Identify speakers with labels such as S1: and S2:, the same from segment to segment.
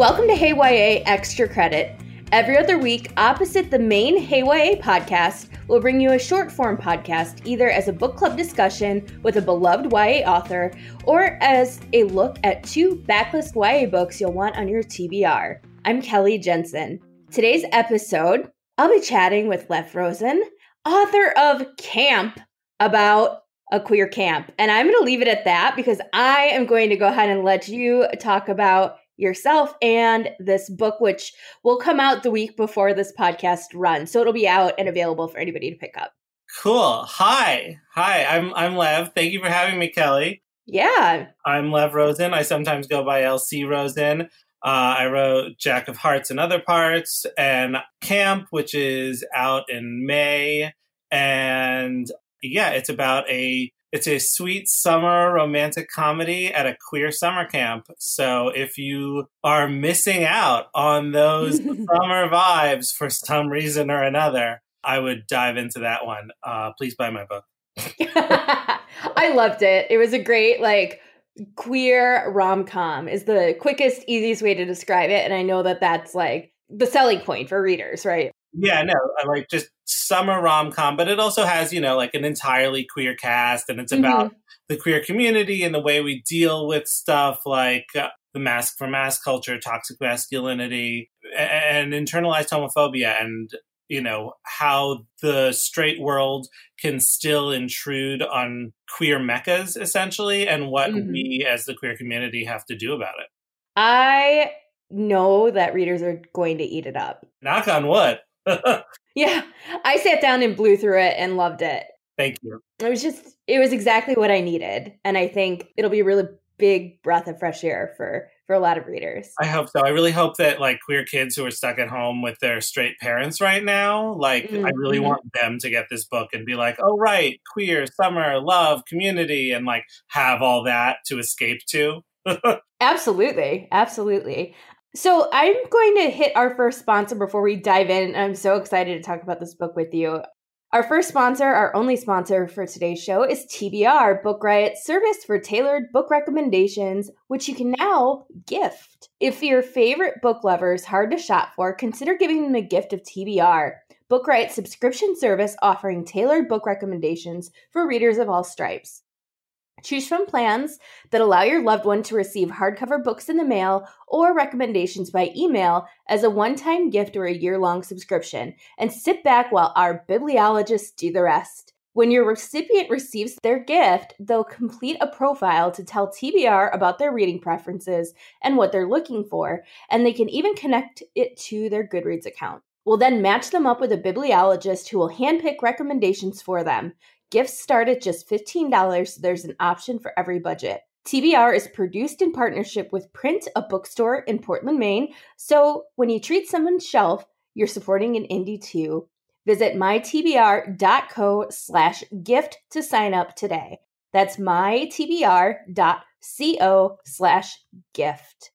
S1: Welcome to Hey YA Extra Credit. Every other week, opposite the main Hey YA podcast, we'll bring you a short form podcast either as a book club discussion with a beloved YA author or as a look at two backlist YA books you'll want on your TBR. I'm Kelly Jensen. Today's episode, I'll be chatting with Lev Rosen, author of Camp, about a queer camp. And I'm going to leave it at that because I am going to go ahead and let you talk about yourself and this book, which will come out the week before this podcast runs. So it'll be out and available for anybody to pick up.
S2: Cool. Hi. Hi, I'm I'm Lev. Thank you for having me, Kelly.
S1: Yeah.
S2: I'm Lev Rosen. I sometimes go by LC Rosen. Uh, I wrote Jack of Hearts and Other Parts and Camp, which is out in May. And yeah, it's about a it's a sweet summer romantic comedy at a queer summer camp. So if you are missing out on those summer vibes for some reason or another, I would dive into that one. Uh, please buy my book.
S1: I loved it. It was a great like queer rom-com is the quickest easiest way to describe it and I know that that's like the selling point for readers, right?
S2: Yeah, no, I like just summer rom com, but it also has, you know, like an entirely queer cast and it's about mm-hmm. the queer community and the way we deal with stuff like uh, the masc for masc culture, toxic masculinity, and, and internalized homophobia and you know how the straight world can still intrude on queer meccas essentially and what mm-hmm. we as the queer community have to do about it
S1: i know that readers are going to eat it up
S2: knock on wood
S1: yeah, I sat down and blew through it and loved it.
S2: Thank you.
S1: It was just, it was exactly what I needed. And I think it'll be a really big breath of fresh air for for a lot of readers.
S2: I hope so. I really hope that like queer kids who are stuck at home with their straight parents right now, like mm-hmm. I really want them to get this book and be like, "Oh right, queer, summer, love, community," and like have all that to escape to.
S1: absolutely. Absolutely. So I'm going to hit our first sponsor before we dive in. I'm so excited to talk about this book with you. Our first sponsor, our only sponsor for today's show, is TBR, Book Riot's service for tailored book recommendations, which you can now gift. If your favorite book lover is hard to shop for, consider giving them a gift of TBR, Book Riot's subscription service offering tailored book recommendations for readers of all stripes. Choose from plans that allow your loved one to receive hardcover books in the mail or recommendations by email as a one time gift or a year long subscription, and sit back while our bibliologists do the rest. When your recipient receives their gift, they'll complete a profile to tell TBR about their reading preferences and what they're looking for, and they can even connect it to their Goodreads account. We'll then match them up with a bibliologist who will handpick recommendations for them. Gifts start at just $15, so there's an option for every budget. TBR is produced in partnership with Print, a bookstore in Portland, Maine. So when you treat someone's shelf, you're supporting an indie too. Visit mytbr.co slash gift to sign up today. That's mytbr.co slash gift.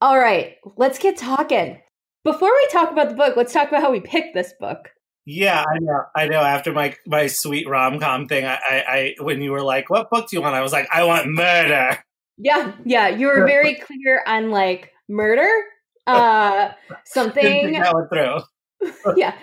S1: All right, let's get talking. Before we talk about the book, let's talk about how we picked this book.
S2: Yeah, I know. I know. After my my sweet rom com thing, I, I, I when you were like, "What book do you want?" I was like, "I want murder."
S1: Yeah, yeah. You were very clear on like murder, uh, something.
S2: that went through.
S1: yeah,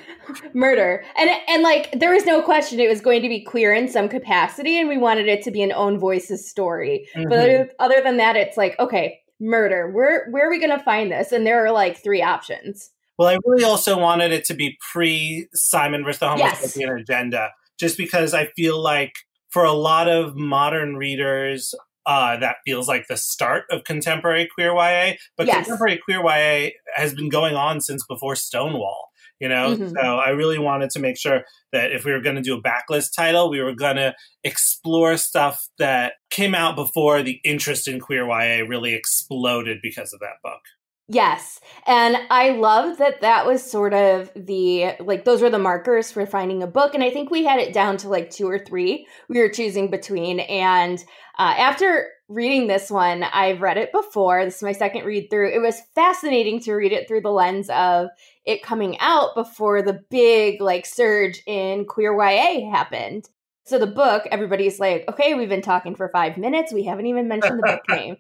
S1: murder, and and like there was no question it was going to be queer in some capacity, and we wanted it to be an own voices story. Mm-hmm. But other, other than that, it's like okay, murder. Where where are we going to find this? And there are like three options.
S2: Well, I really also wanted it to be pre Simon versus the Homo yes. agenda, just because I feel like for a lot of modern readers, uh, that feels like the start of contemporary queer YA. But yes. contemporary queer YA has been going on since before Stonewall. You know, mm-hmm. so I really wanted to make sure that if we were going to do a backlist title, we were going to explore stuff that came out before the interest in queer YA really exploded because of that book.
S1: Yes. And I love that that was sort of the like those were the markers for finding a book and I think we had it down to like two or three we were choosing between and uh, after reading this one I've read it before this is my second read through it was fascinating to read it through the lens of it coming out before the big like surge in queer YA happened so the book, everybody's like, okay, we've been talking for five minutes. We haven't even mentioned the book name.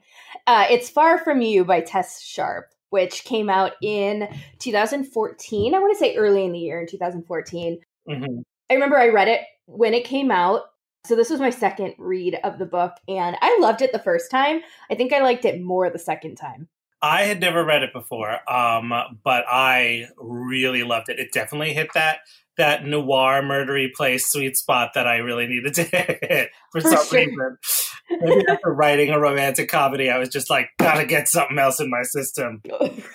S1: Uh, it's Far From You by Tess Sharpe. Which came out in 2014. I want to say early in the year in 2014. Mm-hmm. I remember I read it when it came out. So this was my second read of the book, and I loved it the first time. I think I liked it more the second time.
S2: I had never read it before, um, but I really loved it. It definitely hit that that noir murdery place sweet spot that I really needed to hit for, some reason. Maybe after writing a romantic comedy, I was just like, gotta get something else in my system.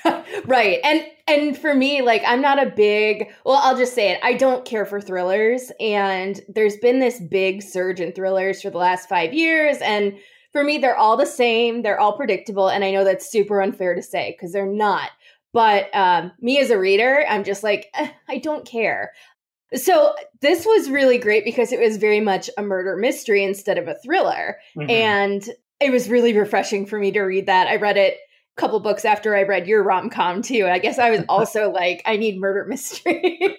S1: right. And and for me, like I'm not a big well, I'll just say it, I don't care for thrillers. And there's been this big surge in thrillers for the last five years. And for me, they're all the same, they're all predictable. And I know that's super unfair to say because they're not. But um, me as a reader, I'm just like, eh, I don't care. So this was really great because it was very much a murder mystery instead of a thriller. Mm-hmm. And it was really refreshing for me to read that. I read it a couple books after I read your rom com too. I guess I was also like, I need murder mystery.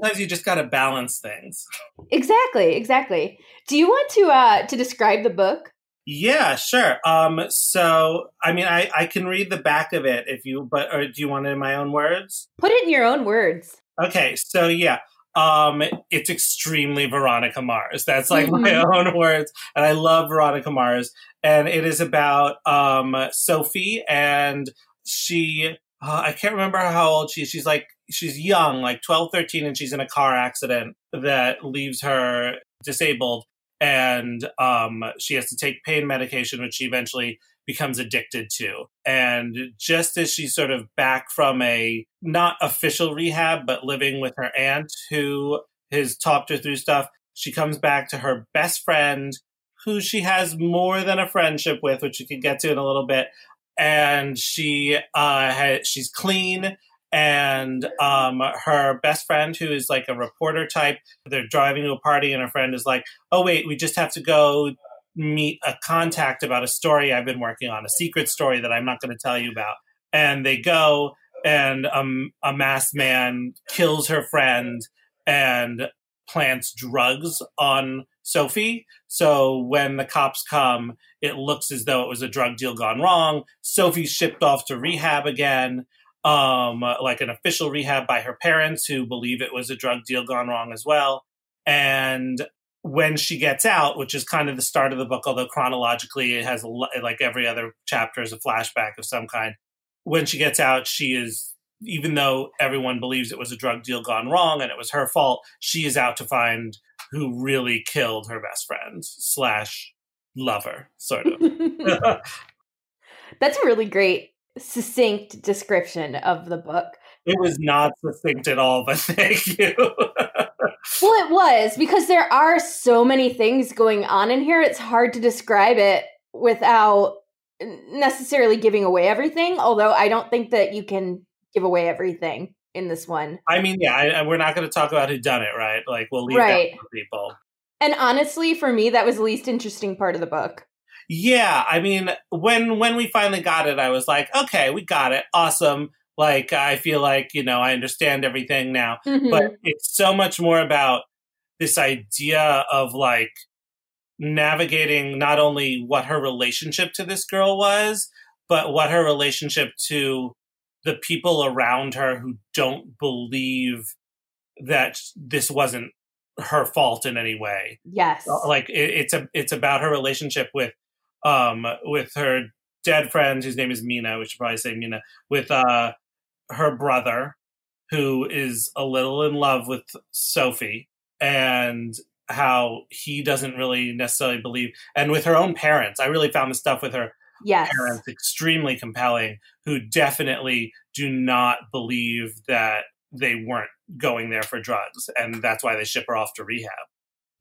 S2: Sometimes you just got to balance things.
S1: Exactly, exactly. Do you want to uh to describe the book?
S2: Yeah, sure. Um, so I mean, I I can read the back of it if you, but or do you want it in my own words?
S1: Put it in your own words.
S2: Okay, so yeah, um, it's extremely Veronica Mars. That's like mm-hmm. my own words. And I love Veronica Mars. And it is about um, Sophie, and she, uh, I can't remember how old she is. She's like, she's young, like 12, 13, and she's in a car accident that leaves her disabled. And um, she has to take pain medication, which she eventually becomes addicted to. And just as she's sort of back from a not official rehab, but living with her aunt who has talked her through stuff, she comes back to her best friend who she has more than a friendship with, which we can get to in a little bit. And she uh, she's clean and um, her best friend, who is like a reporter type, they're driving to a party, and her friend is like, "Oh wait, we just have to go meet a contact about a story I've been working on, a secret story that I'm not going to tell you about. And they go, and um, a masked man kills her friend and plants drugs on Sophie. So when the cops come, it looks as though it was a drug deal gone wrong. Sophie's shipped off to rehab again, um, like an official rehab by her parents who believe it was a drug deal gone wrong as well. And when she gets out, which is kind of the start of the book, although chronologically it has like every other chapter is a flashback of some kind. When she gets out, she is, even though everyone believes it was a drug deal gone wrong and it was her fault, she is out to find who really killed her best friend slash lover, sort of.
S1: That's a really great, succinct description of the book.
S2: It was not succinct at all, but thank you.
S1: Well, it was because there are so many things going on in here. It's hard to describe it without necessarily giving away everything. Although I don't think that you can give away everything in this one.
S2: I mean, yeah, I, we're not going to talk about who done it, right? Like we'll leave right. that for people.
S1: And honestly, for me, that was the least interesting part of the book.
S2: Yeah, I mean, when when we finally got it, I was like, okay, we got it, awesome. Like I feel like, you know, I understand everything now. Mm-hmm. But it's so much more about this idea of like navigating not only what her relationship to this girl was, but what her relationship to the people around her who don't believe that this wasn't her fault in any way.
S1: Yes.
S2: Like it, it's a it's about her relationship with um with her dead friend whose name is Mina, we should probably say Mina, with uh her brother, who is a little in love with Sophie, and how he doesn't really necessarily believe, and with her own parents. I really found the stuff with her
S1: yes.
S2: parents extremely compelling, who definitely do not believe that they weren't going there for drugs, and that's why they ship her off to rehab.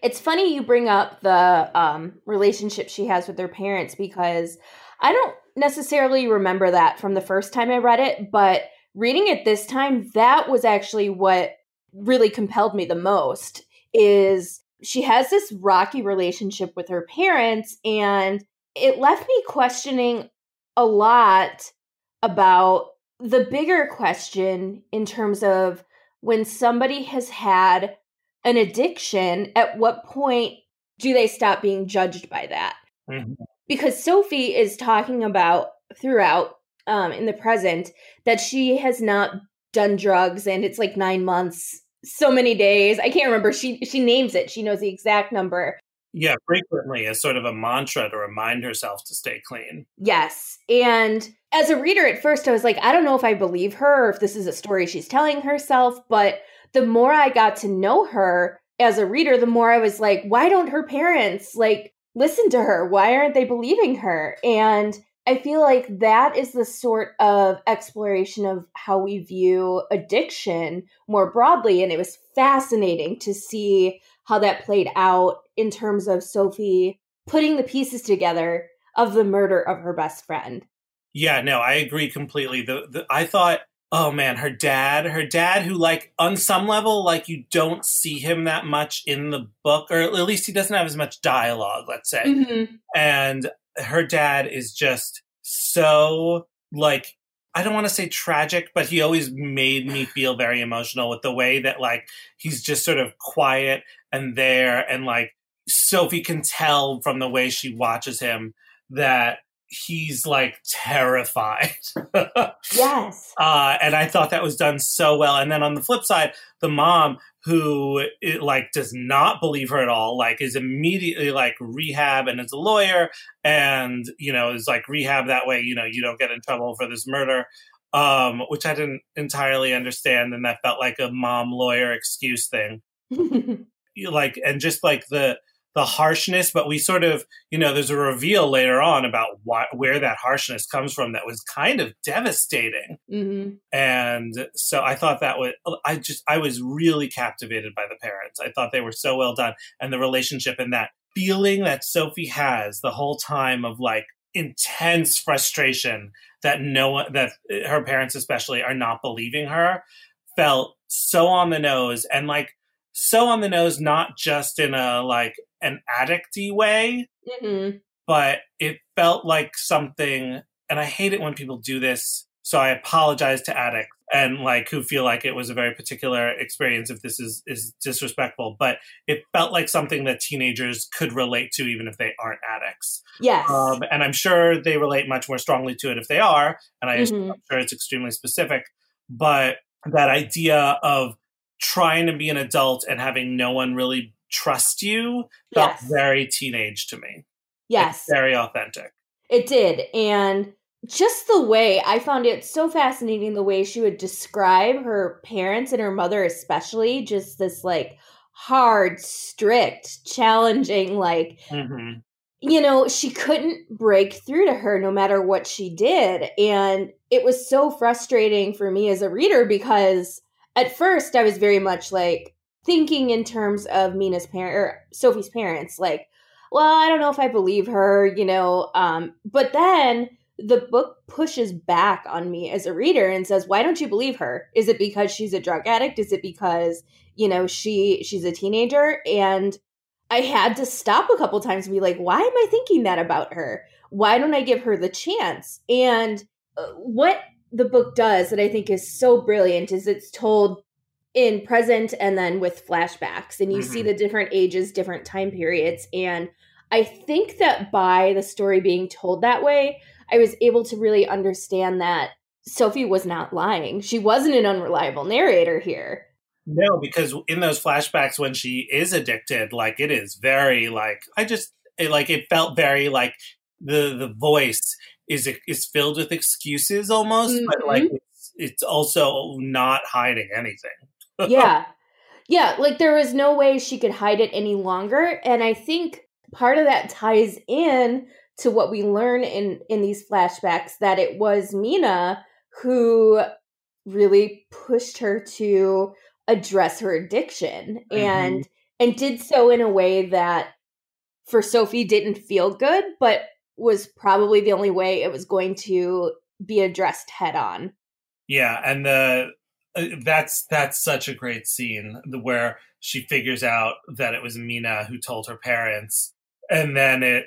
S1: It's funny you bring up the um, relationship she has with her parents because I don't necessarily remember that from the first time I read it, but reading it this time, that was actually what really compelled me the most is she has this rocky relationship with her parents and it left me questioning a lot about the bigger question in terms of when somebody has had an addiction at what point do they stop being judged by that mm-hmm. because sophie is talking about throughout um, in the present that she has not done drugs and it's like nine months, so many days. I can't remember. She she names it. She knows the exact number.
S2: Yeah, frequently as sort of a mantra to remind herself to stay clean.
S1: Yes. And as a reader at first, I was like, I don't know if I believe her or if this is a story she's telling herself. But the more I got to know her as a reader, the more I was like, why don't her parents like listen to her? Why aren't they believing her? And I feel like that is the sort of exploration of how we view addiction more broadly. And it was fascinating to see how that played out in terms of Sophie putting the pieces together of the murder of her best friend.
S2: Yeah, no, I agree completely. The, the I thought, oh man, her dad, her dad who like on some level like you don't see him that much in the book or at least he doesn't have as much dialogue, let's say. Mm-hmm. And her dad is just so like I don't want to say tragic, but he always made me feel very emotional with the way that like he's just sort of quiet and there and like Sophie can tell from the way she watches him that he's like terrified.
S1: yes.
S2: Uh, and I thought that was done so well. And then on the flip side, the mom who it, like does not believe her at all, like is immediately like rehab and is a lawyer and, you know, is like rehab that way, you know, you don't get in trouble for this murder. Um, which I didn't entirely understand, and that felt like a mom lawyer excuse thing. like, and just like the the harshness, but we sort of, you know, there's a reveal later on about where that harshness comes from that was kind of devastating. Mm-hmm. And so I thought that was, I just, I was really captivated by the parents. I thought they were so well done. And the relationship and that feeling that Sophie has the whole time of like intense frustration that no one, that her parents especially are not believing her felt so on the nose and like so on the nose, not just in a like an addicty way, mm-hmm. but it felt like something. And I hate it when people do this. So I apologize to addicts and like who feel like it was a very particular experience if this is is disrespectful but it felt like something that teenagers could relate to even if they aren't addicts
S1: yes um,
S2: and i'm sure they relate much more strongly to it if they are and I, mm-hmm. i'm sure it's extremely specific but that idea of trying to be an adult and having no one really trust you felt yes. very teenage to me.
S1: Yes.
S2: It's very authentic.
S1: It did. And just the way I found it so fascinating the way she would describe her parents and her mother, especially, just this like hard, strict, challenging, like, mm-hmm. you know, she couldn't break through to her no matter what she did. And it was so frustrating for me as a reader because at first I was very much like thinking in terms of Mina's parent or Sophie's parents, like, well, I don't know if I believe her, you know. Um, but then the book pushes back on me as a reader and says, why don't you believe her? Is it because she's a drug addict? Is it because, you know, she she's a teenager? And I had to stop a couple times and be like, why am I thinking that about her? Why don't I give her the chance? And uh, what the book does that I think is so brilliant is it's told in present and then with flashbacks and you mm-hmm. see the different ages different time periods and i think that by the story being told that way i was able to really understand that sophie was not lying she wasn't an unreliable narrator here
S2: no because in those flashbacks when she is addicted like it is very like i just it, like it felt very like the the voice is is filled with excuses almost, mm-hmm. but like it's, it's also not hiding anything.
S1: yeah. Yeah, like there was no way she could hide it any longer and I think part of that ties in to what we learn in in these flashbacks that it was Mina who really pushed her to address her addiction mm-hmm. and and did so in a way that for Sophie didn't feel good but was probably the only way it was going to be addressed head on.
S2: Yeah, and the that's that's such a great scene where she figures out that it was Mina who told her parents, and then it.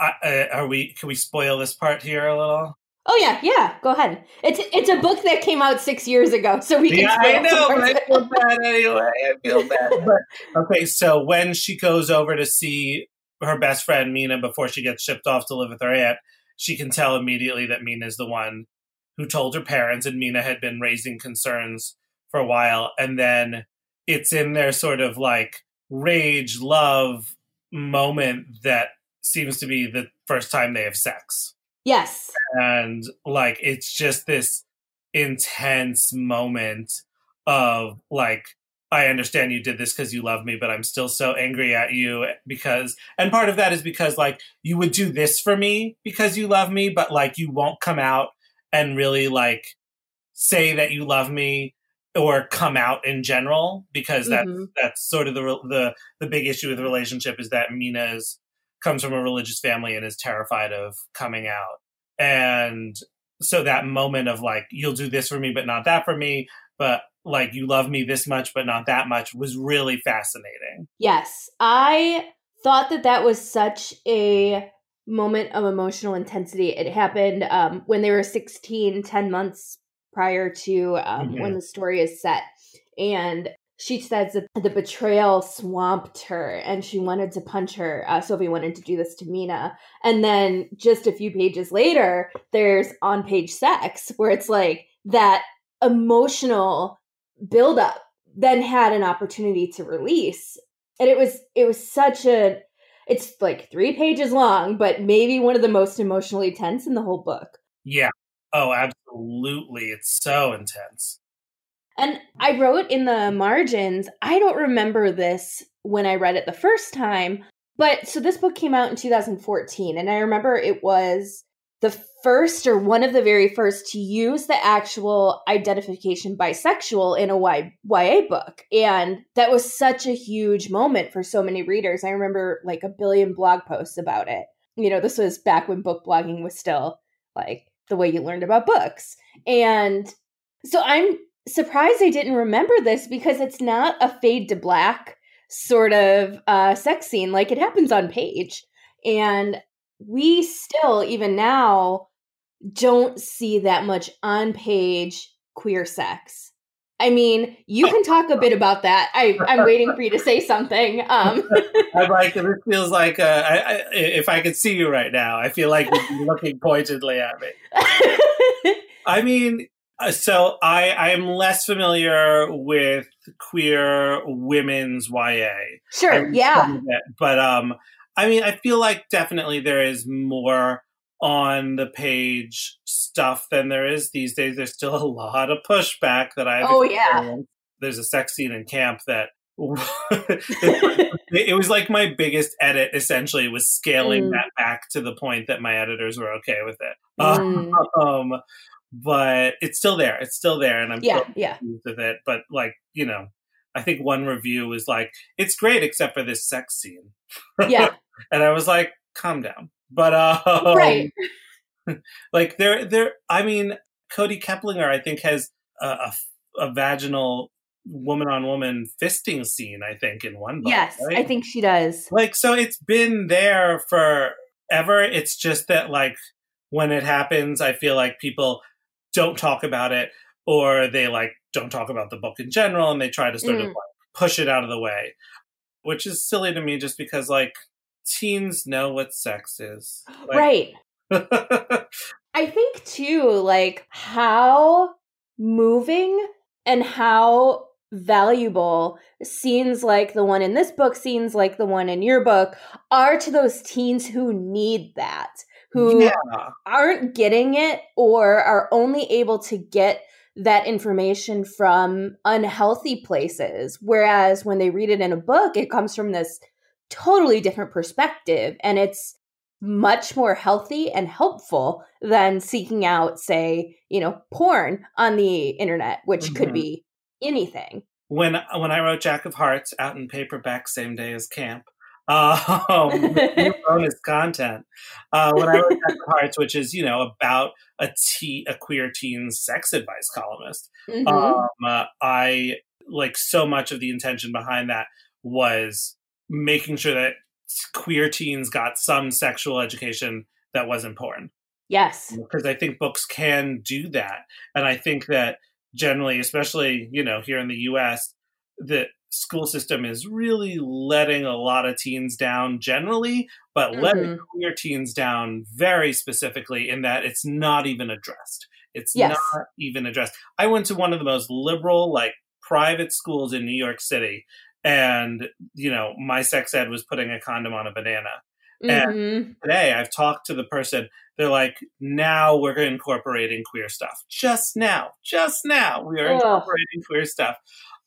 S2: Uh, uh, are we? Can we spoil this part here a little?
S1: Oh yeah, yeah. Go ahead. It's it's a book that came out six years ago, so we can.
S2: Yeah, I know, but I feel bad anyway. I feel bad. but, okay, so when she goes over to see her best friend Mina before she gets shipped off to live with her aunt, she can tell immediately that Mina is the one who told her parents, and Mina had been raising concerns for a while. And then it's in their sort of like rage, love moment that seems to be the first time they have sex.
S1: Yes.
S2: And like, it's just this intense moment of like, I understand you did this because you love me, but I'm still so angry at you because, and part of that is because like you would do this for me because you love me, but like you won't come out and really like say that you love me or come out in general because that's mm-hmm. that's sort of the the the big issue with the relationship is that Mina is comes from a religious family and is terrified of coming out. And so that moment of like you'll do this for me but not that for me but like you love me this much but not that much was really fascinating.
S1: Yes. I thought that that was such a moment of emotional intensity it happened um, when they were 16 10 months prior to um, mm-hmm. when the story is set and she says that the betrayal swamped her and she wanted to punch her. Uh, Sophie wanted to do this to Mina. And then just a few pages later, there's on page sex where it's like that emotional buildup then had an opportunity to release. And it was it was such a it's like three pages long, but maybe one of the most emotionally tense in the whole book.
S2: Yeah. Oh, absolutely. It's so intense.
S1: And I wrote in the margins, I don't remember this when I read it the first time, but so this book came out in 2014, and I remember it was the first or one of the very first to use the actual identification bisexual in a y- YA book. And that was such a huge moment for so many readers. I remember like a billion blog posts about it. You know, this was back when book blogging was still like the way you learned about books. And so I'm surprised I didn't remember this because it's not a fade to black sort of uh, sex scene like it happens on page. And we still, even now, don't see that much on page queer sex. I mean, you can talk a bit about that. I, am waiting for you to say something. Um.
S2: I'm like, this feels like uh, I, I, if I could see you right now, I feel like you'd be looking pointedly at me. I mean, uh, so I I am less familiar with queer women's YA.
S1: Sure, yeah.
S2: but um I mean I feel like definitely there is more on the page stuff than there is these days. There's still a lot of pushback that I've
S1: Oh yeah.
S2: There's a sex scene in camp that it was like my biggest edit essentially was scaling mm. that back to the point that my editors were okay with it. Mm. Um, but it's still there. It's still there, and I'm
S1: yeah, yeah
S2: with it. But like you know, I think one review was like, "It's great except for this sex scene."
S1: Yeah,
S2: and I was like, "Calm down." But um,
S1: right,
S2: like there, there. I mean, Kody Keplinger, I think, has a, a, a vaginal woman on woman fisting scene. I think in one book.
S1: Yes,
S2: right?
S1: I think she does.
S2: Like, so it's been there forever. It's just that like when it happens, I feel like people don't talk about it or they like don't talk about the book in general and they try to sort mm. of like push it out of the way which is silly to me just because like teens know what sex is like,
S1: right i think too like how moving and how valuable scenes like the one in this book scenes like the one in your book are to those teens who need that who yeah. aren't getting it or are only able to get that information from unhealthy places. Whereas when they read it in a book, it comes from this totally different perspective and it's much more healthy and helpful than seeking out, say, you know, porn on the internet, which mm-hmm. could be anything.
S2: When when I wrote Jack of Hearts out in paperback same day as camp, um, bonus content. Uh, when I wrote Jack of Hearts, which is you know about a teen, a queer teen sex advice columnist, mm-hmm. um, uh, I like so much of the intention behind that was making sure that queer teens got some sexual education that wasn't porn.
S1: Yes,
S2: because I think books can do that, and I think that generally, especially you know here in the U.S., that school system is really letting a lot of teens down generally, but mm-hmm. letting queer teens down very specifically in that it's not even addressed. It's yes. not even addressed. I went to one of the most liberal, like private schools in New York City, and you know, my sex ed was putting a condom on a banana. Mm-hmm. And today I've talked to the person, they're like, now we're incorporating queer stuff. Just now, just now, we are incorporating queer stuff.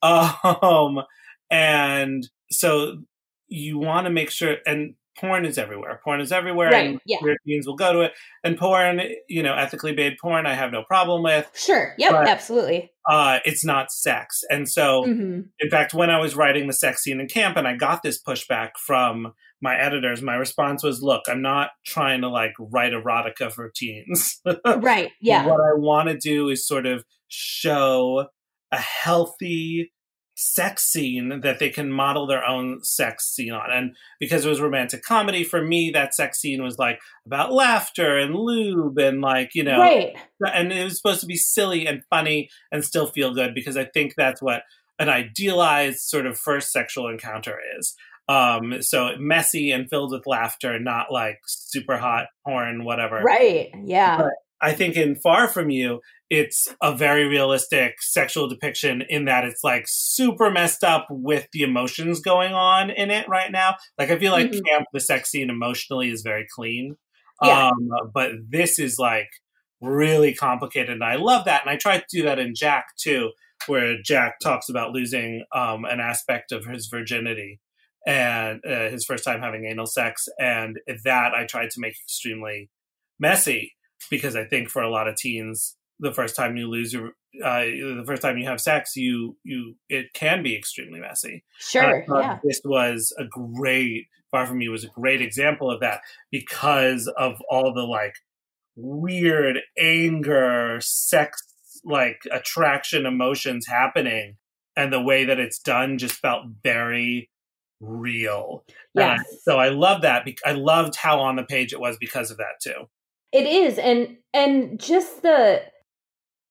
S2: Um, and so you want to make sure, and porn is everywhere. Porn is everywhere, right, and yeah. queer teens will go to it. And porn, you know, ethically made porn, I have no problem with.
S1: Sure. Yep. But, absolutely.
S2: Uh, it's not sex, and so, mm-hmm. in fact, when I was writing the sex scene in camp, and I got this pushback from my editors, my response was, "Look, I'm not trying to like write erotica for teens.
S1: right. Yeah.
S2: What I want to do is sort of show a healthy sex scene that they can model their own sex scene on. And because it was romantic comedy, for me, that sex scene was like about laughter and lube and like, you know,
S1: right.
S2: and it was supposed to be silly and funny and still feel good because I think that's what an idealized sort of first sexual encounter is. Um, so messy and filled with laughter, not like super hot porn, whatever.
S1: Right. Yeah.
S2: But I think in Far From You, it's a very realistic sexual depiction in that it's like super messed up with the emotions going on in it right now. Like I feel like mm-hmm. Camp, the sex scene emotionally is very clean. Yeah. Um, but this is like really complicated. And I love that. And I try to do that in Jack too, where Jack talks about losing um, an aspect of his virginity and uh, his first time having anal sex. And that I tried to make extremely messy because I think for a lot of teens, the first time you lose your, uh, the first time you have sex, you you it can be extremely messy.
S1: Sure, yeah.
S2: This was a great Far From You was a great example of that because of all the like weird anger, sex, like attraction, emotions happening, and the way that it's done just felt very real.
S1: Yeah.
S2: so I love that. I loved how on the page it was because of that too.
S1: It is, and and just the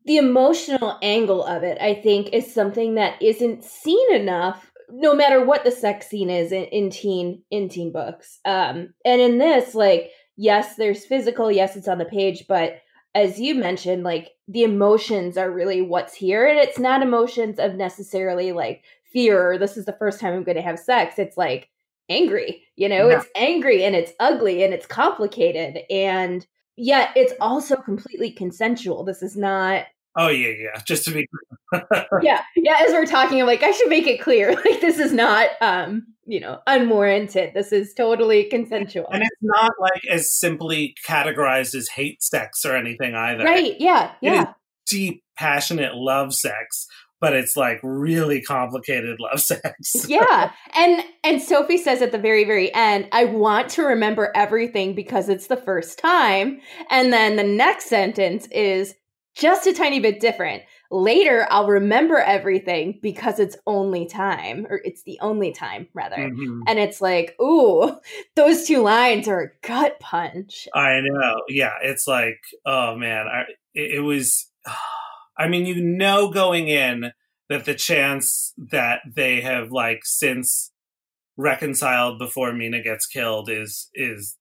S1: the emotional angle of it, I think, is something that isn't seen enough. No matter what the sex scene is in, in teen in teen books, um, and in this, like, yes, there's physical, yes, it's on the page, but as you mentioned, like the emotions are really what's here, and it's not emotions of necessarily like fear. Or, this is the first time I'm going to have sex. It's like angry, you know, yeah. it's angry and it's ugly and it's complicated and yet it's also completely consensual. This is not
S2: Oh yeah, yeah. Just to be
S1: Yeah. Yeah, as we're talking, I'm like, I should make it clear. Like this is not um, you know, unwarranted. This is totally consensual.
S2: And it's not like as simply categorized as hate sex or anything either.
S1: Right. Yeah. Yeah.
S2: deep, passionate love sex but it's like really complicated love sex.
S1: yeah. And and Sophie says at the very very end, I want to remember everything because it's the first time. And then the next sentence is just a tiny bit different. Later, I'll remember everything because it's only time, or it's the only time, rather. Mm-hmm. And it's like, ooh, those two lines are a gut punch.
S2: I know. Yeah. It's like, oh man, I, it, it was. I mean, you know, going in that the chance that they have like since reconciled before Mina gets killed is is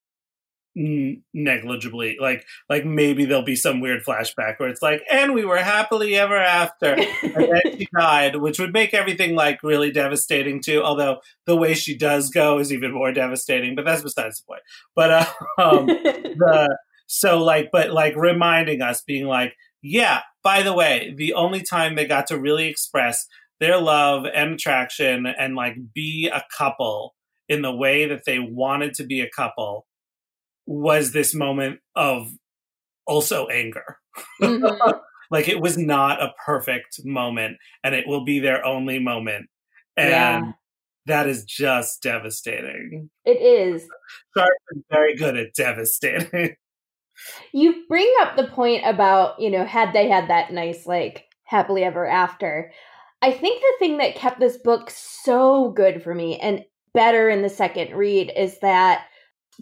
S2: negligibly like like maybe there'll be some weird flashback where it's like and we were happily ever after. And then she died which would make everything like really devastating too although the way she does go is even more devastating but that's besides the point. But uh, um the so like but like reminding us being like yeah, by the way, the only time they got to really express their love and attraction and like be a couple in the way that they wanted to be a couple was this moment of also anger. Mm-hmm. like it was not a perfect moment and it will be their only moment. And yeah. that is just devastating.
S1: It is.
S2: Sharpe is very good at devastating.
S1: You bring up the point about, you know, had they had that nice, like, happily ever after. I think the thing that kept this book so good for me and better in the second read is that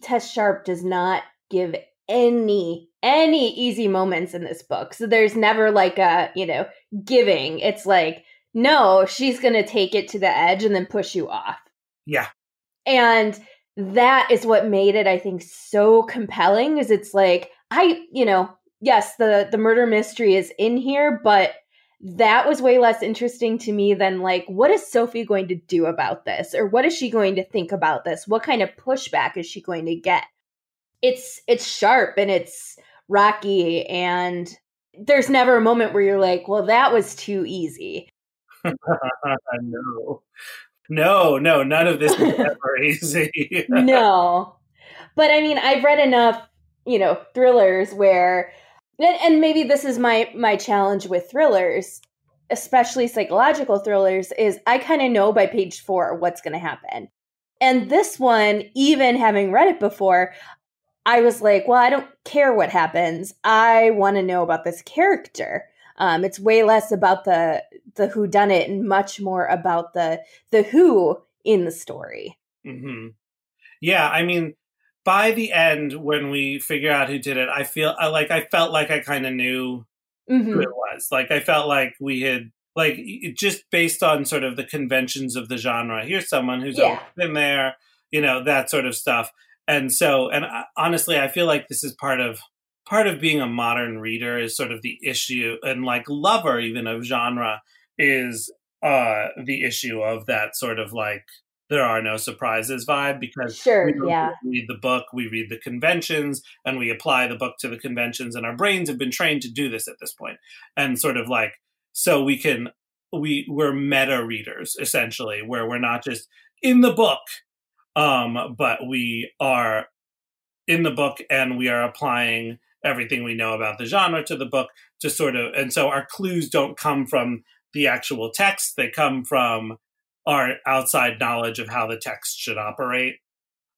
S1: Tess Sharpe does not give any any easy moments in this book. So there's never like a, you know, giving. It's like, no, she's going to take it to the edge and then push you off.
S2: Yeah.
S1: And that is what made it i think so compelling is it's like i you know yes, the the murder mystery is in here, but that was way less interesting to me than like what is Sophie going to do about this or what is she going to think about this? What kind of pushback is she going to get? It's it's sharp and it's rocky and there's never a moment where you're like, well that was too easy.
S2: no. No, no, none of this is ever easy.
S1: no. But I mean, I've read enough, you know, thrillers where and maybe this is my my challenge with thrillers especially psychological thrillers is i kind of know by page four what's going to happen and this one even having read it before i was like well i don't care what happens i want to know about this character um, it's way less about the the who done it and much more about the the who in the story
S2: mm-hmm. yeah i mean by the end when we figure out who did it i feel I, like i felt like i kind of knew mm-hmm. who it was like i felt like we had like just based on sort of the conventions of the genre here's someone who's yeah. been there you know that sort of stuff and so and I, honestly i feel like this is part of part of being a modern reader is sort of the issue and like lover even of genre is uh the issue of that sort of like there are no surprises vibe because
S1: sure, yeah.
S2: read the book, we read the conventions, and we apply the book to the conventions, and our brains have been trained to do this at this point, and sort of like so we can we we're meta readers essentially, where we're not just in the book, um, but we are in the book and we are applying everything we know about the genre to the book to sort of and so our clues don't come from the actual text they come from our outside knowledge of how the text should operate.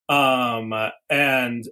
S2: Um, and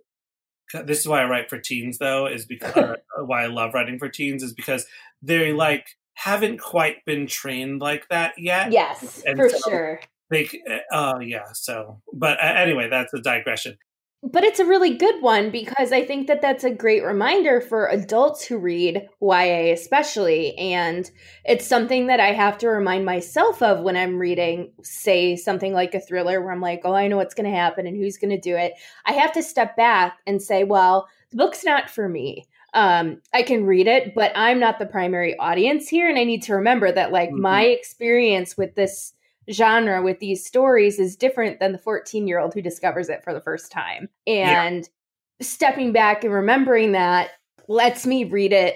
S2: this is why I write for teens, though, is because why I love writing for teens is because they like haven't quite been trained like that yet.
S1: Yes, and for so sure.
S2: They, uh, yeah. So, but uh, anyway, that's a digression
S1: but it's a really good one because I think that that's a great reminder for adults who read YA, especially. And it's something that I have to remind myself of when I'm reading, say, something like a thriller where I'm like, oh, I know what's going to happen and who's going to do it. I have to step back and say, well, the book's not for me. Um, I can read it, but I'm not the primary audience here. And I need to remember that, like, mm-hmm. my experience with this genre with these stories is different than the 14 year old who discovers it for the first time. And yeah. stepping back and remembering that lets me read it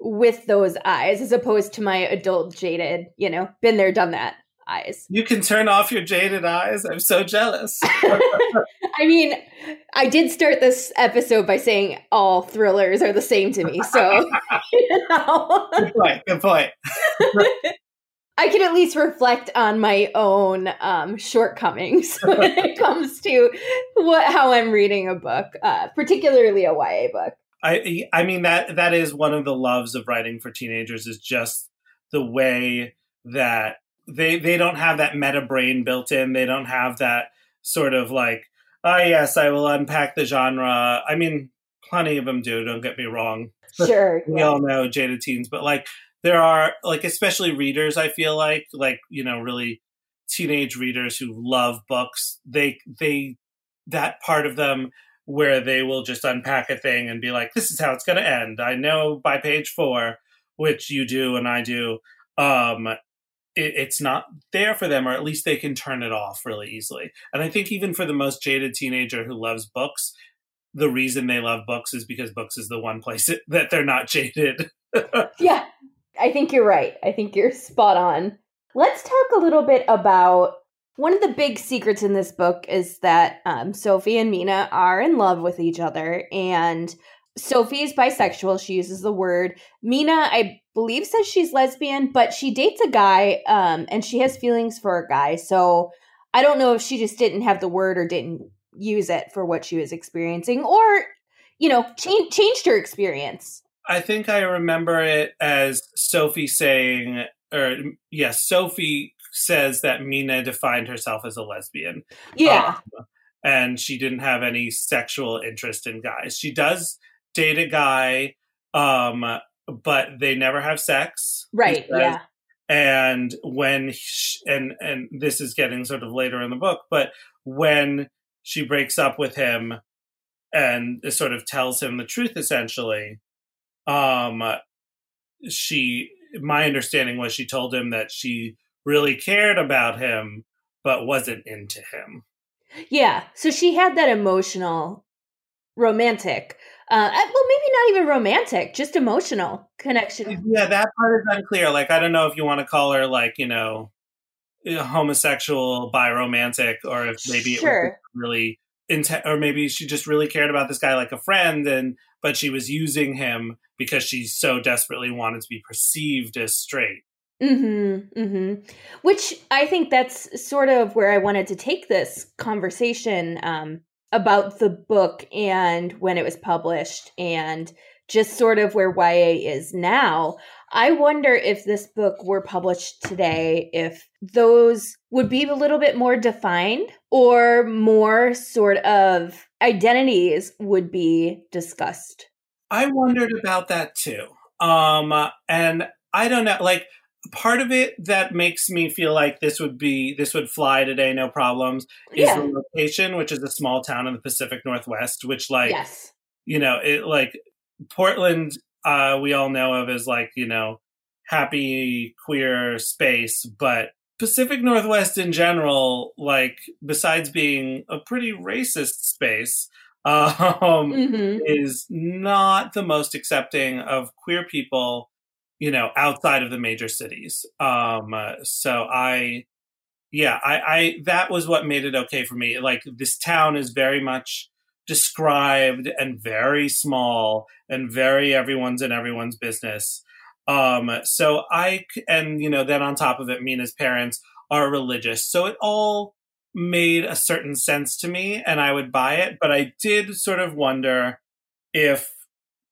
S1: with those eyes as opposed to my adult jaded, you know, been there, done that eyes.
S2: You can turn off your jaded eyes. I'm so jealous.
S1: I mean, I did start this episode by saying all thrillers are the same to me. So, you
S2: know. Good point. Good point.
S1: I can at least reflect on my own um, shortcomings when it comes to what how I'm reading a book, uh, particularly a YA book.
S2: I I mean that that is one of the loves of writing for teenagers is just the way that they they don't have that meta brain built in. They don't have that sort of like, oh yes, I will unpack the genre. I mean, plenty of them do. Don't get me wrong.
S1: Sure,
S2: we yeah. all know jaded teens, but like there are like especially readers i feel like like you know really teenage readers who love books they they that part of them where they will just unpack a thing and be like this is how it's going to end. I know by page four which you do and i do um it, it's not there for them or at least they can turn it off really easily. And i think even for the most jaded teenager who loves books the reason they love books is because books is the one place that they're not jaded.
S1: Yeah I think you're right. I think you're spot on. Let's talk a little bit about one of the big secrets in this book is that um, Sophie and Mina are in love with each other, and Sophie is bisexual. She uses the word. Mina, I believe, says she's lesbian, but she dates a guy, um, and she has feelings for a guy. So I don't know if she just didn't have the word or didn't use it for what she was experiencing, or you know, change, changed her experience.
S2: I think I remember it as Sophie saying, or yes, Sophie says that Mina defined herself as a lesbian.
S1: Yeah.
S2: Um, and she didn't have any sexual interest in guys. She does date a guy, um, but they never have sex.
S1: Right. Yeah.
S2: And when, she, and, and this is getting sort of later in the book, but when she breaks up with him and sort of tells him the truth essentially, um, she, my understanding was she told him that she really cared about him, but wasn't into him.
S1: Yeah. So she had that emotional, romantic, uh, well, maybe not even romantic, just emotional connection.
S2: Yeah, that part is unclear. Like, I don't know if you want to call her, like, you know, homosexual, biromantic, or if maybe sure. it was really intense, or maybe she just really cared about this guy like a friend, and but she was using him because she so desperately wanted to be perceived as straight.
S1: Mm-hmm, mm-hmm. Which I think that's sort of where I wanted to take this conversation um, about the book and when it was published and just sort of where YA is now. I wonder if this book were published today, if those would be a little bit more defined or more sort of identities would be discussed.
S2: I wondered about that too. Um, and I don't know, like, part of it that makes me feel like this would be this would fly today no problems is yeah. the location which is a small town in the pacific northwest which like yes. you know it like portland uh we all know of as like you know happy queer space but pacific northwest in general like besides being a pretty racist space um mm-hmm. is not the most accepting of queer people you know, outside of the major cities. Um, uh, so I, yeah, I, I, that was what made it okay for me. Like this town is very much described and very small and very everyone's in everyone's business. Um, so I, and you know, then on top of it, Mina's parents are religious. So it all made a certain sense to me and I would buy it. But I did sort of wonder if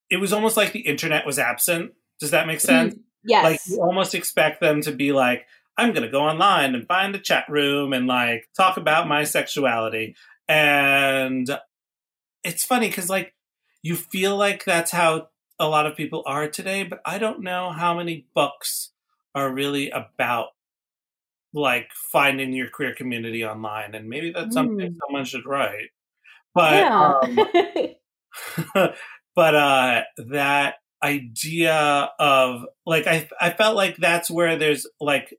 S2: it was almost like the internet was absent does that make mm, sense?
S1: yes.
S2: Like you almost expect them to be like, I'm going to go online and find a chat room and like talk about my sexuality. And it's funny because like you feel like that's how a lot of people are today, but I don't know how many books are really about like finding your queer community online. And maybe that's mm. something someone should write. But, yeah. um, but, uh, that idea of like I I felt like that's where there's like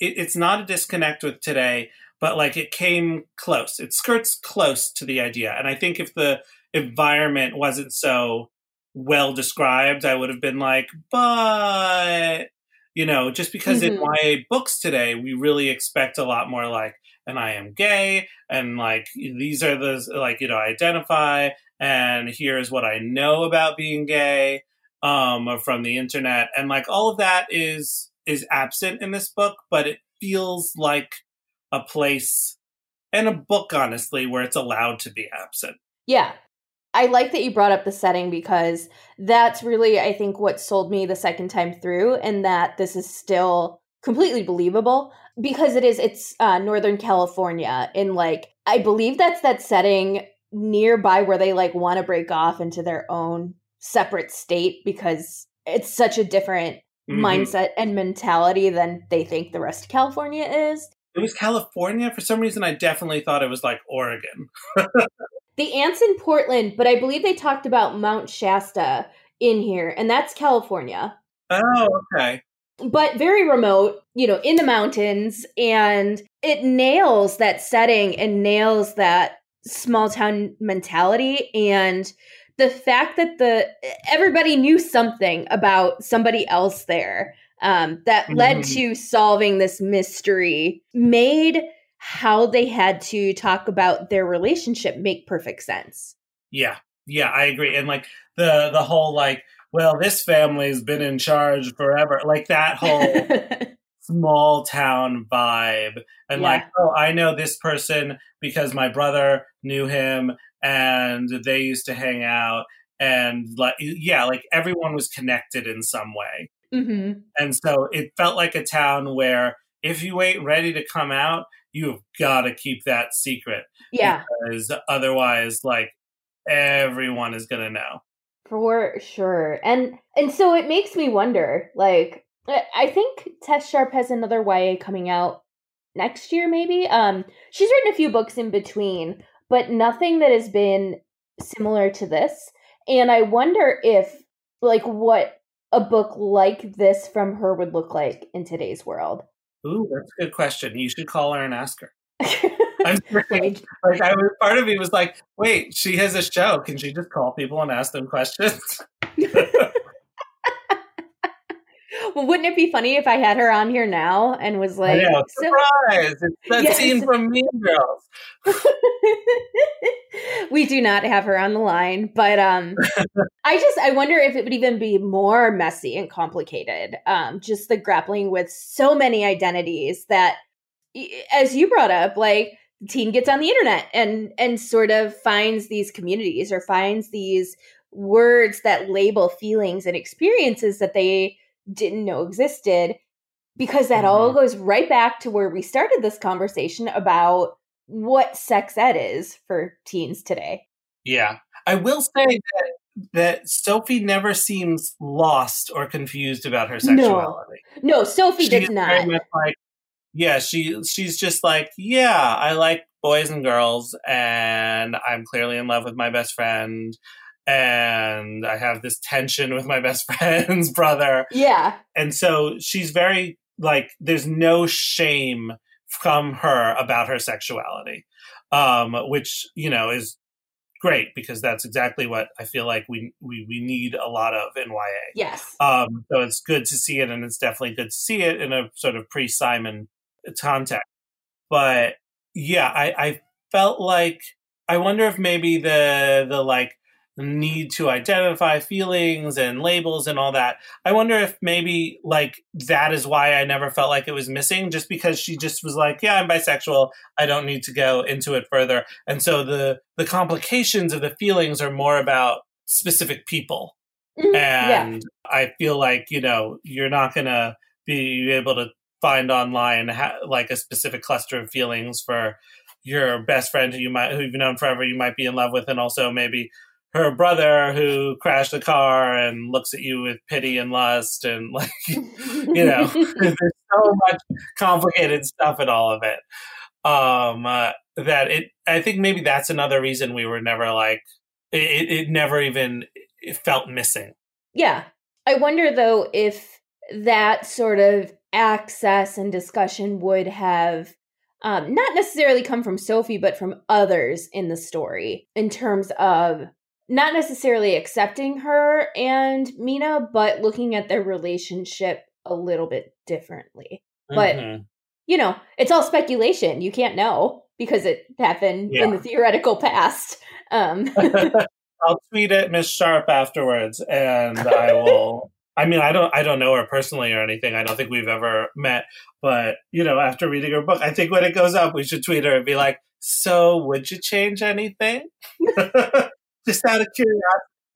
S2: it, it's not a disconnect with today, but like it came close. It skirts close to the idea, and I think if the environment wasn't so well described, I would have been like, but you know, just because mm-hmm. in YA books today, we really expect a lot more like, and I am gay, and like these are the like you know I identify, and here's what I know about being gay um, from the internet, and like all of that is is absent in this book, but it feels like a place and a book, honestly, where it's allowed to be absent.
S1: Yeah. I like that you brought up the setting because that's really, I think, what sold me the second time through, and that this is still completely believable because it is, it's uh, Northern California. And like, I believe that's that setting nearby where they like want to break off into their own separate state because it's such a different mm-hmm. mindset and mentality than they think the rest of California is.
S2: It was California. For some reason, I definitely thought it was like Oregon.
S1: the ants in Portland, but I believe they talked about Mount Shasta in here, and that's California.
S2: Oh, okay.
S1: But very remote, you know, in the mountains, and it nails that setting and nails that small town mentality. And the fact that the everybody knew something about somebody else there um, that mm-hmm. led to solving this mystery made how they had to talk about their relationship make perfect sense.
S2: Yeah, yeah, I agree. And like the the whole like, well, this family's been in charge forever, like that whole small town vibe, and yeah. like, oh, I know this person because my brother knew him and they used to hang out and like yeah like everyone was connected in some way mm-hmm. and so it felt like a town where if you ain't ready to come out you've got to keep that secret
S1: yeah
S2: because otherwise like everyone is gonna know
S1: for sure and and so it makes me wonder like i think Tess Sharpe has another ya coming out next year maybe um she's written a few books in between but nothing that has been similar to this. And I wonder if like what a book like this from her would look like in today's world.
S2: Ooh, that's a good question. You should call her and ask her. I'm like, I was, part of me was like, wait, she has a show. Can she just call people and ask them questions?
S1: well, wouldn't it be funny if I had her on here now and was like,
S2: know, surprise! So- it's that yes. scene from Mean Girls.
S1: we do not have her on the line, but um, I just I wonder if it would even be more messy and complicated. Um, just the grappling with so many identities that, as you brought up, like the teen gets on the internet and and sort of finds these communities or finds these words that label feelings and experiences that they didn't know existed because that mm-hmm. all goes right back to where we started this conversation about what sex ed is for teens today.
S2: Yeah. I will say that that Sophie never seems lost or confused about her sexuality.
S1: No, no Sophie she's does not.
S2: like, yeah, she she's just like, yeah, I like boys and girls, and I'm clearly in love with my best friend, and I have this tension with my best friend's brother.
S1: Yeah.
S2: And so she's very like there's no shame from her about her sexuality. Um, which, you know, is great because that's exactly what I feel like we we, we need a lot of in YA.
S1: Yes.
S2: Um, so it's good to see it and it's definitely good to see it in a sort of pre Simon context. But yeah, I, I felt like I wonder if maybe the the like need to identify feelings and labels and all that. I wonder if maybe like that is why I never felt like it was missing, just because she just was like, "Yeah, I'm bisexual. I don't need to go into it further." And so the the complications of the feelings are more about specific people, mm-hmm. and yeah. I feel like you know you're not gonna be able to find online ha- like a specific cluster of feelings for your best friend who you might who you've known forever you might be in love with and also maybe her brother who crashed the car and looks at you with pity and lust and like you know there's so much complicated stuff in all of it. Um uh, that it i think maybe that's another reason we were never like it, it never even it felt missing.
S1: Yeah. I wonder though if that sort of access and discussion would have um, not necessarily come from Sophie, but from others in the story in terms of not necessarily accepting her and Mina, but looking at their relationship a little bit differently. But mm-hmm. you know, it's all speculation. You can't know because it happened yeah. in the theoretical past. Um
S2: I'll tweet at Miss Sharpe afterwards and I will I mean, I don't, I don't know her personally or anything. I don't think we've ever met, but you know, after reading her book, I think when it goes up, we should tweet her and be like, "So, would you change anything?" Just out of curiosity.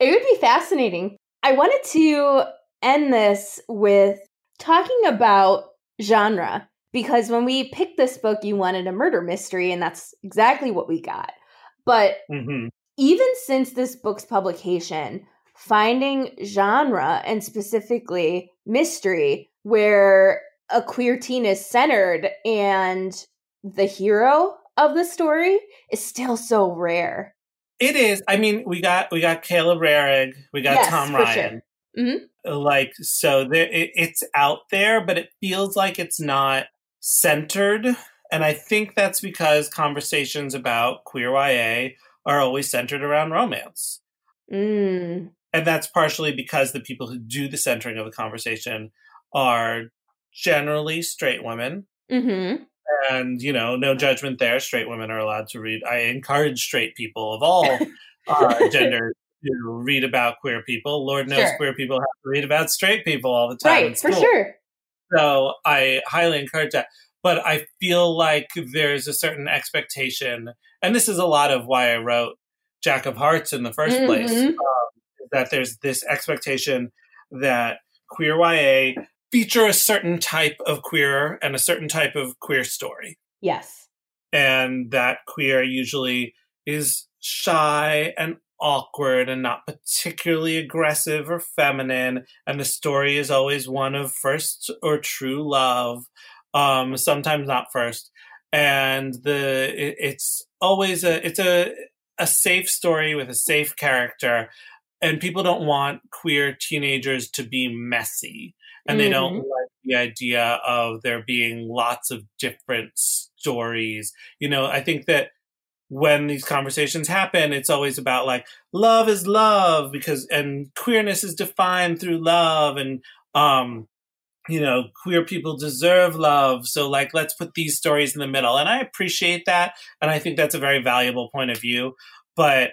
S1: It would be fascinating. I wanted to end this with talking about genre because when we picked this book, you wanted a murder mystery, and that's exactly what we got. But mm-hmm. even since this book's publication, finding genre and specifically mystery where a queer teen is centered and the hero of the story is still so rare.
S2: It is. I mean, we got we got Caleb Roehrig, we got yes, Tom Ryan. Sure. Mm-hmm. Like so, there it, it's out there, but it feels like it's not centered. And I think that's because conversations about queer YA are always centered around romance. Mm. And that's partially because the people who do the centering of the conversation are generally straight women. Mm-hmm and you know, no judgment there. Straight women are allowed to read. I encourage straight people of all uh, genders to read about queer people. Lord knows sure. queer people have to read about straight people all the time.
S1: Right, for sure.
S2: So I highly encourage that. But I feel like there's a certain expectation, and this is a lot of why I wrote Jack of Hearts in the 1st mm-hmm. place. Um, that there's this expectation that queer YA feature a certain type of queer and a certain type of queer story.
S1: Yes.
S2: And that queer usually is shy and awkward and not particularly aggressive or feminine. And the story is always one of first or true love, um, sometimes not first. And the it, it's always a it's a a safe story with a safe character and people don't want queer teenagers to be messy and mm-hmm. they don't mm-hmm. like the idea of there being lots of different stories you know i think that when these conversations happen it's always about like love is love because and queerness is defined through love and um you know queer people deserve love so like let's put these stories in the middle and i appreciate that and i think that's a very valuable point of view but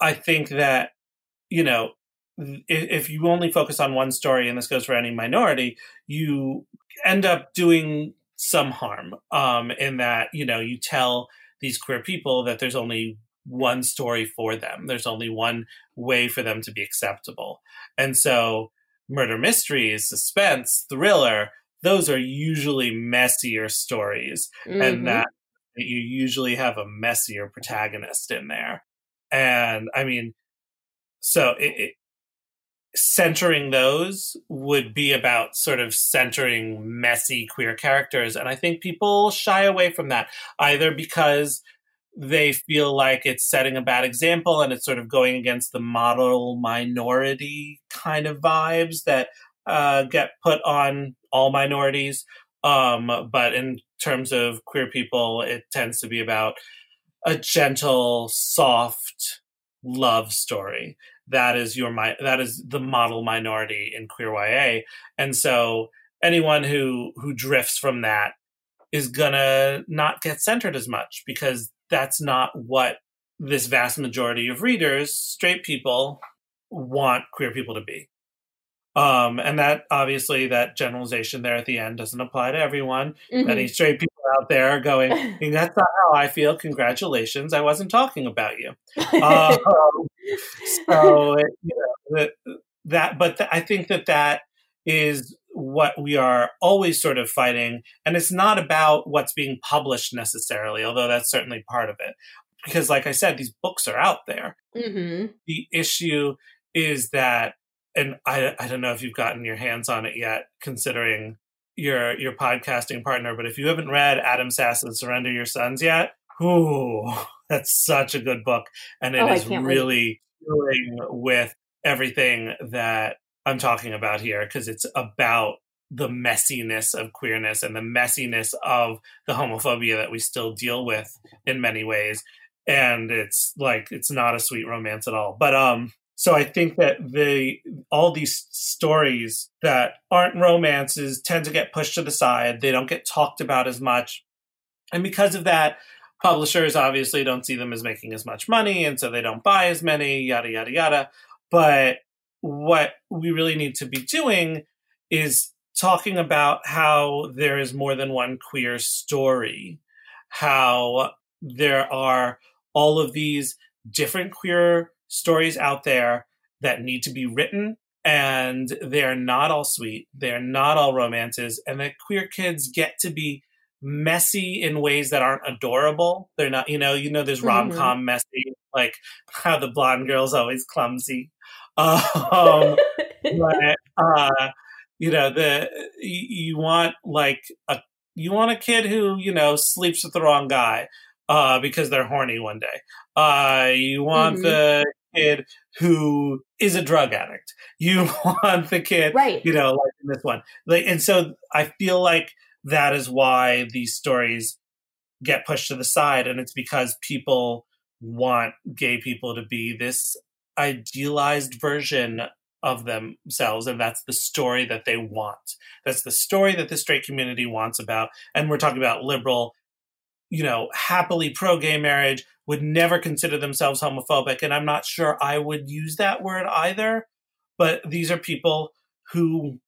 S2: i think that you know if you only focus on one story and this goes for any minority you end up doing some harm um, in that you know you tell these queer people that there's only one story for them. There's only one way for them to be acceptable. And so murder mysteries suspense thriller those are usually messier stories mm-hmm. and that you usually have a messier protagonist in there. And i mean so it, it, centering those would be about sort of centering messy queer characters. And I think people shy away from that either because they feel like it's setting a bad example and it's sort of going against the model minority kind of vibes that uh, get put on all minorities. Um, but in terms of queer people, it tends to be about a gentle, soft love story that is your that is the model minority in queer YA. And so anyone who who drifts from that is gonna not get centered as much because that's not what this vast majority of readers, straight people, want queer people to be. Um, and that obviously that generalization there at the end doesn't apply to everyone. Mm-hmm. Any straight people out there going, "That's not how I feel." Congratulations, I wasn't talking about you. um, so it, you know, that, that but th- I think that that is what we are always sort of fighting, and it's not about what's being published necessarily, although that's certainly part of it. Because, like I said, these books are out there. Mm-hmm. The issue is that and I I don't know if you've gotten your hands on it yet, considering your your podcasting partner, but if you haven't read Adam Sass's Surrender Your Sons yet, ooh, that's such a good book, and it oh, is really dealing with everything that I'm talking about here because it's about the messiness of queerness and the messiness of the homophobia that we still deal with in many ways. And it's like it's not a sweet romance at all. But um so I think that the all these stories that aren't romances tend to get pushed to the side. They don't get talked about as much. And because of that, publishers obviously don't see them as making as much money and so they don't buy as many, yada yada yada. But what we really need to be doing is talking about how there is more than one queer story, how there are all of these different queer stories out there that need to be written and they're not all sweet they're not all romances and that queer kids get to be messy in ways that aren't adorable they're not you know you know there's rom-com mm-hmm. messy like how the blonde girl's always clumsy um but uh you know the you, you want like a you want a kid who you know sleeps with the wrong guy uh, because they're horny one day. Uh, you want mm-hmm. the kid who is a drug addict. You want the kid,
S1: right?
S2: You know, like in this one. Like, and so I feel like that is why these stories get pushed to the side, and it's because people want gay people to be this idealized version of themselves and that's the story that they want that's the story that the straight community wants about and we're talking about liberal you know happily pro gay marriage would never consider themselves homophobic. And I'm not sure I would use that word either. But these are people who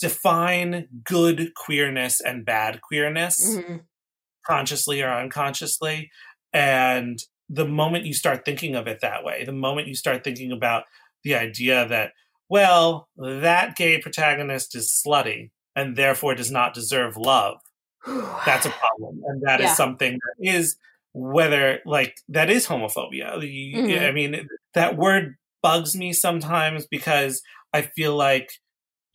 S2: define good queerness and bad queerness mm-hmm. consciously or unconsciously. And the moment you start thinking of it that way, the moment you start thinking about the idea that, well, that gay protagonist is slutty and therefore does not deserve love, that's a problem. And that yeah. is something that is whether like that is homophobia. Mm-hmm. I mean, that word bugs me sometimes because I feel like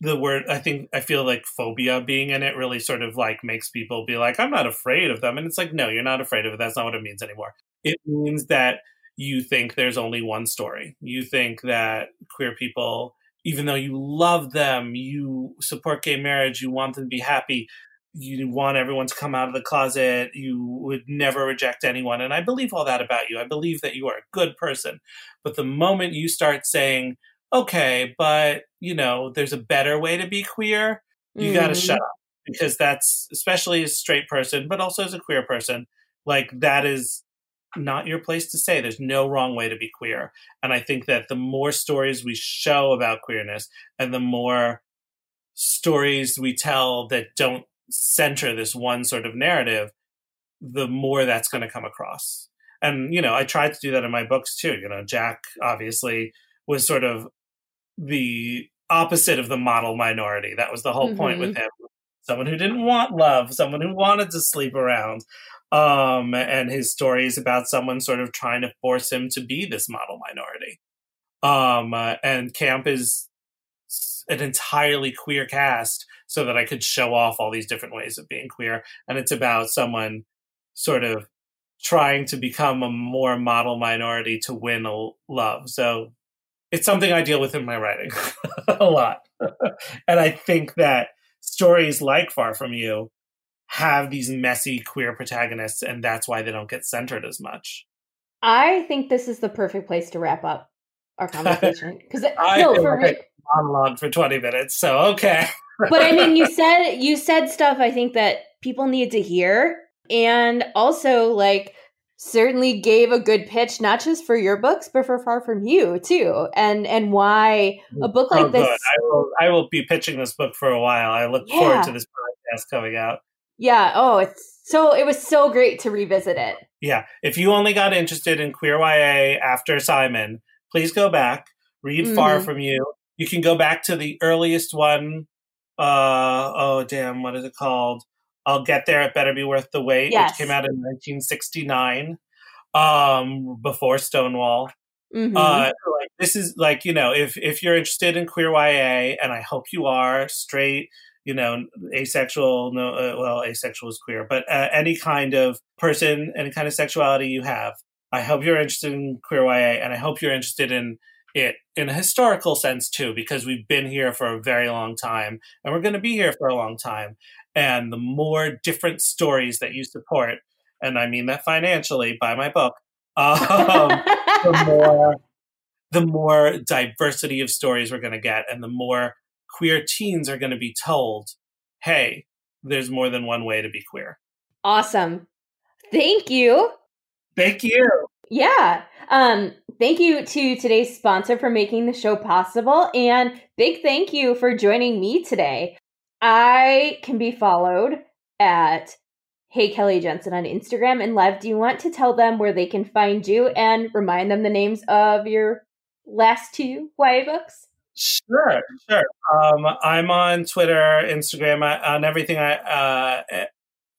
S2: the word I think I feel like phobia being in it really sort of like makes people be like, I'm not afraid of them. And it's like, no, you're not afraid of it. That's not what it means anymore. It means that you think there's only one story. You think that queer people, even though you love them, you support gay marriage, you want them to be happy, you want everyone to come out of the closet, you would never reject anyone. And I believe all that about you. I believe that you are a good person. But the moment you start saying, okay, but you know, there's a better way to be queer, you mm-hmm. got to shut up because that's especially as a straight person, but also as a queer person, like that is not your place to say. There's no wrong way to be queer. And I think that the more stories we show about queerness and the more stories we tell that don't center this one sort of narrative, the more that's going to come across. And, you know, I tried to do that in my books too. You know, Jack obviously was sort of the opposite of the model minority. That was the whole mm-hmm. point with mm-hmm. him. Someone who didn't want love, someone who wanted to sleep around. Um, and his story is about someone sort of trying to force him to be this model minority. Um, uh, and Camp is an entirely queer cast so that I could show off all these different ways of being queer. And it's about someone sort of trying to become a more model minority to win a love. So it's something I deal with in my writing a lot. and I think that stories like Far From You have these messy queer protagonists, and that's why they don't get centered as much.
S1: I think this is the perfect place to wrap up our conversation because no,
S2: for like monologue for twenty minutes. So okay,
S1: but I mean, you said you said stuff I think that people need to hear, and also like certainly gave a good pitch not just for your books but for far from you too. And and why a book like oh, this
S2: I will, I will be pitching this book for a while. I look yeah. forward to this podcast coming out.
S1: Yeah. Oh it's so it was so great to revisit it.
S2: Yeah. If you only got interested in queer ya after simon please go back read mm-hmm. far from you. You can go back to the earliest one uh oh damn what is it called I'll get there. It better be worth the wait, yes. which came out in 1969, um, before Stonewall. Mm-hmm. Uh, like this is like you know, if if you're interested in queer YA, and I hope you are straight, you know, asexual, no, uh, well, asexual is queer, but uh, any kind of person, any kind of sexuality you have, I hope you're interested in queer YA, and I hope you're interested in it in a historical sense too, because we've been here for a very long time, and we're going to be here for a long time. And the more different stories that you support, and I mean that financially, buy my book, um, the more the more diversity of stories we're going to get, and the more queer teens are going to be told, "Hey, there's more than one way to be queer."
S1: Awesome. Thank you.
S2: Thank you.
S1: Yeah. Um, thank you to today's sponsor for making the show possible. And big thank you for joining me today. I can be followed at Hey Kelly Jensen on Instagram and Lev. Do you want to tell them where they can find you and remind them the names of your last two YA books?
S2: Sure, sure. Um, I'm on Twitter, Instagram, on everything. I uh,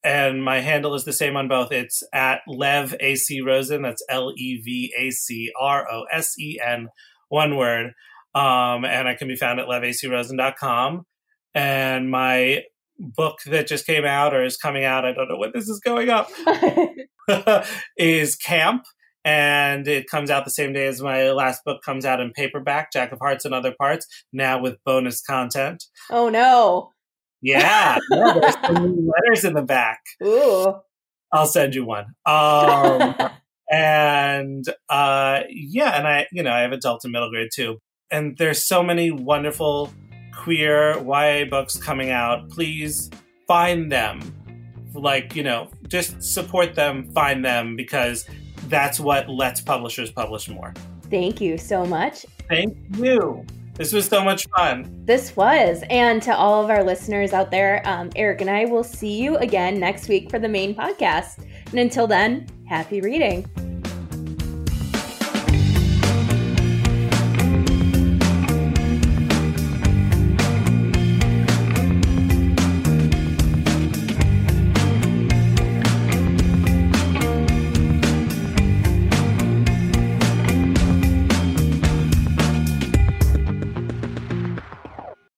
S2: and my handle is the same on both. It's at Lev AC Rosen. That's L E V A C R O S E N, one word. Um, and I can be found at levacrosen.com and my book that just came out or is coming out, I don't know when this is going up, is Camp. And it comes out the same day as my last book comes out in paperback, Jack of Hearts and Other Parts, now with bonus content.
S1: Oh no.
S2: Yeah, yeah there's some letters in the back.
S1: Ooh.
S2: I'll send you one. Um, and uh, yeah, and I, you know, I have adult and middle grade too. And there's so many wonderful queer YA books coming out, please find them. Like, you know, just support them, find them, because that's what lets publishers publish more.
S1: Thank you so much.
S2: Thank you. This was so much fun.
S1: This was. And to all of our listeners out there, um, Eric and I will see you again next week for the main podcast. And until then, happy reading.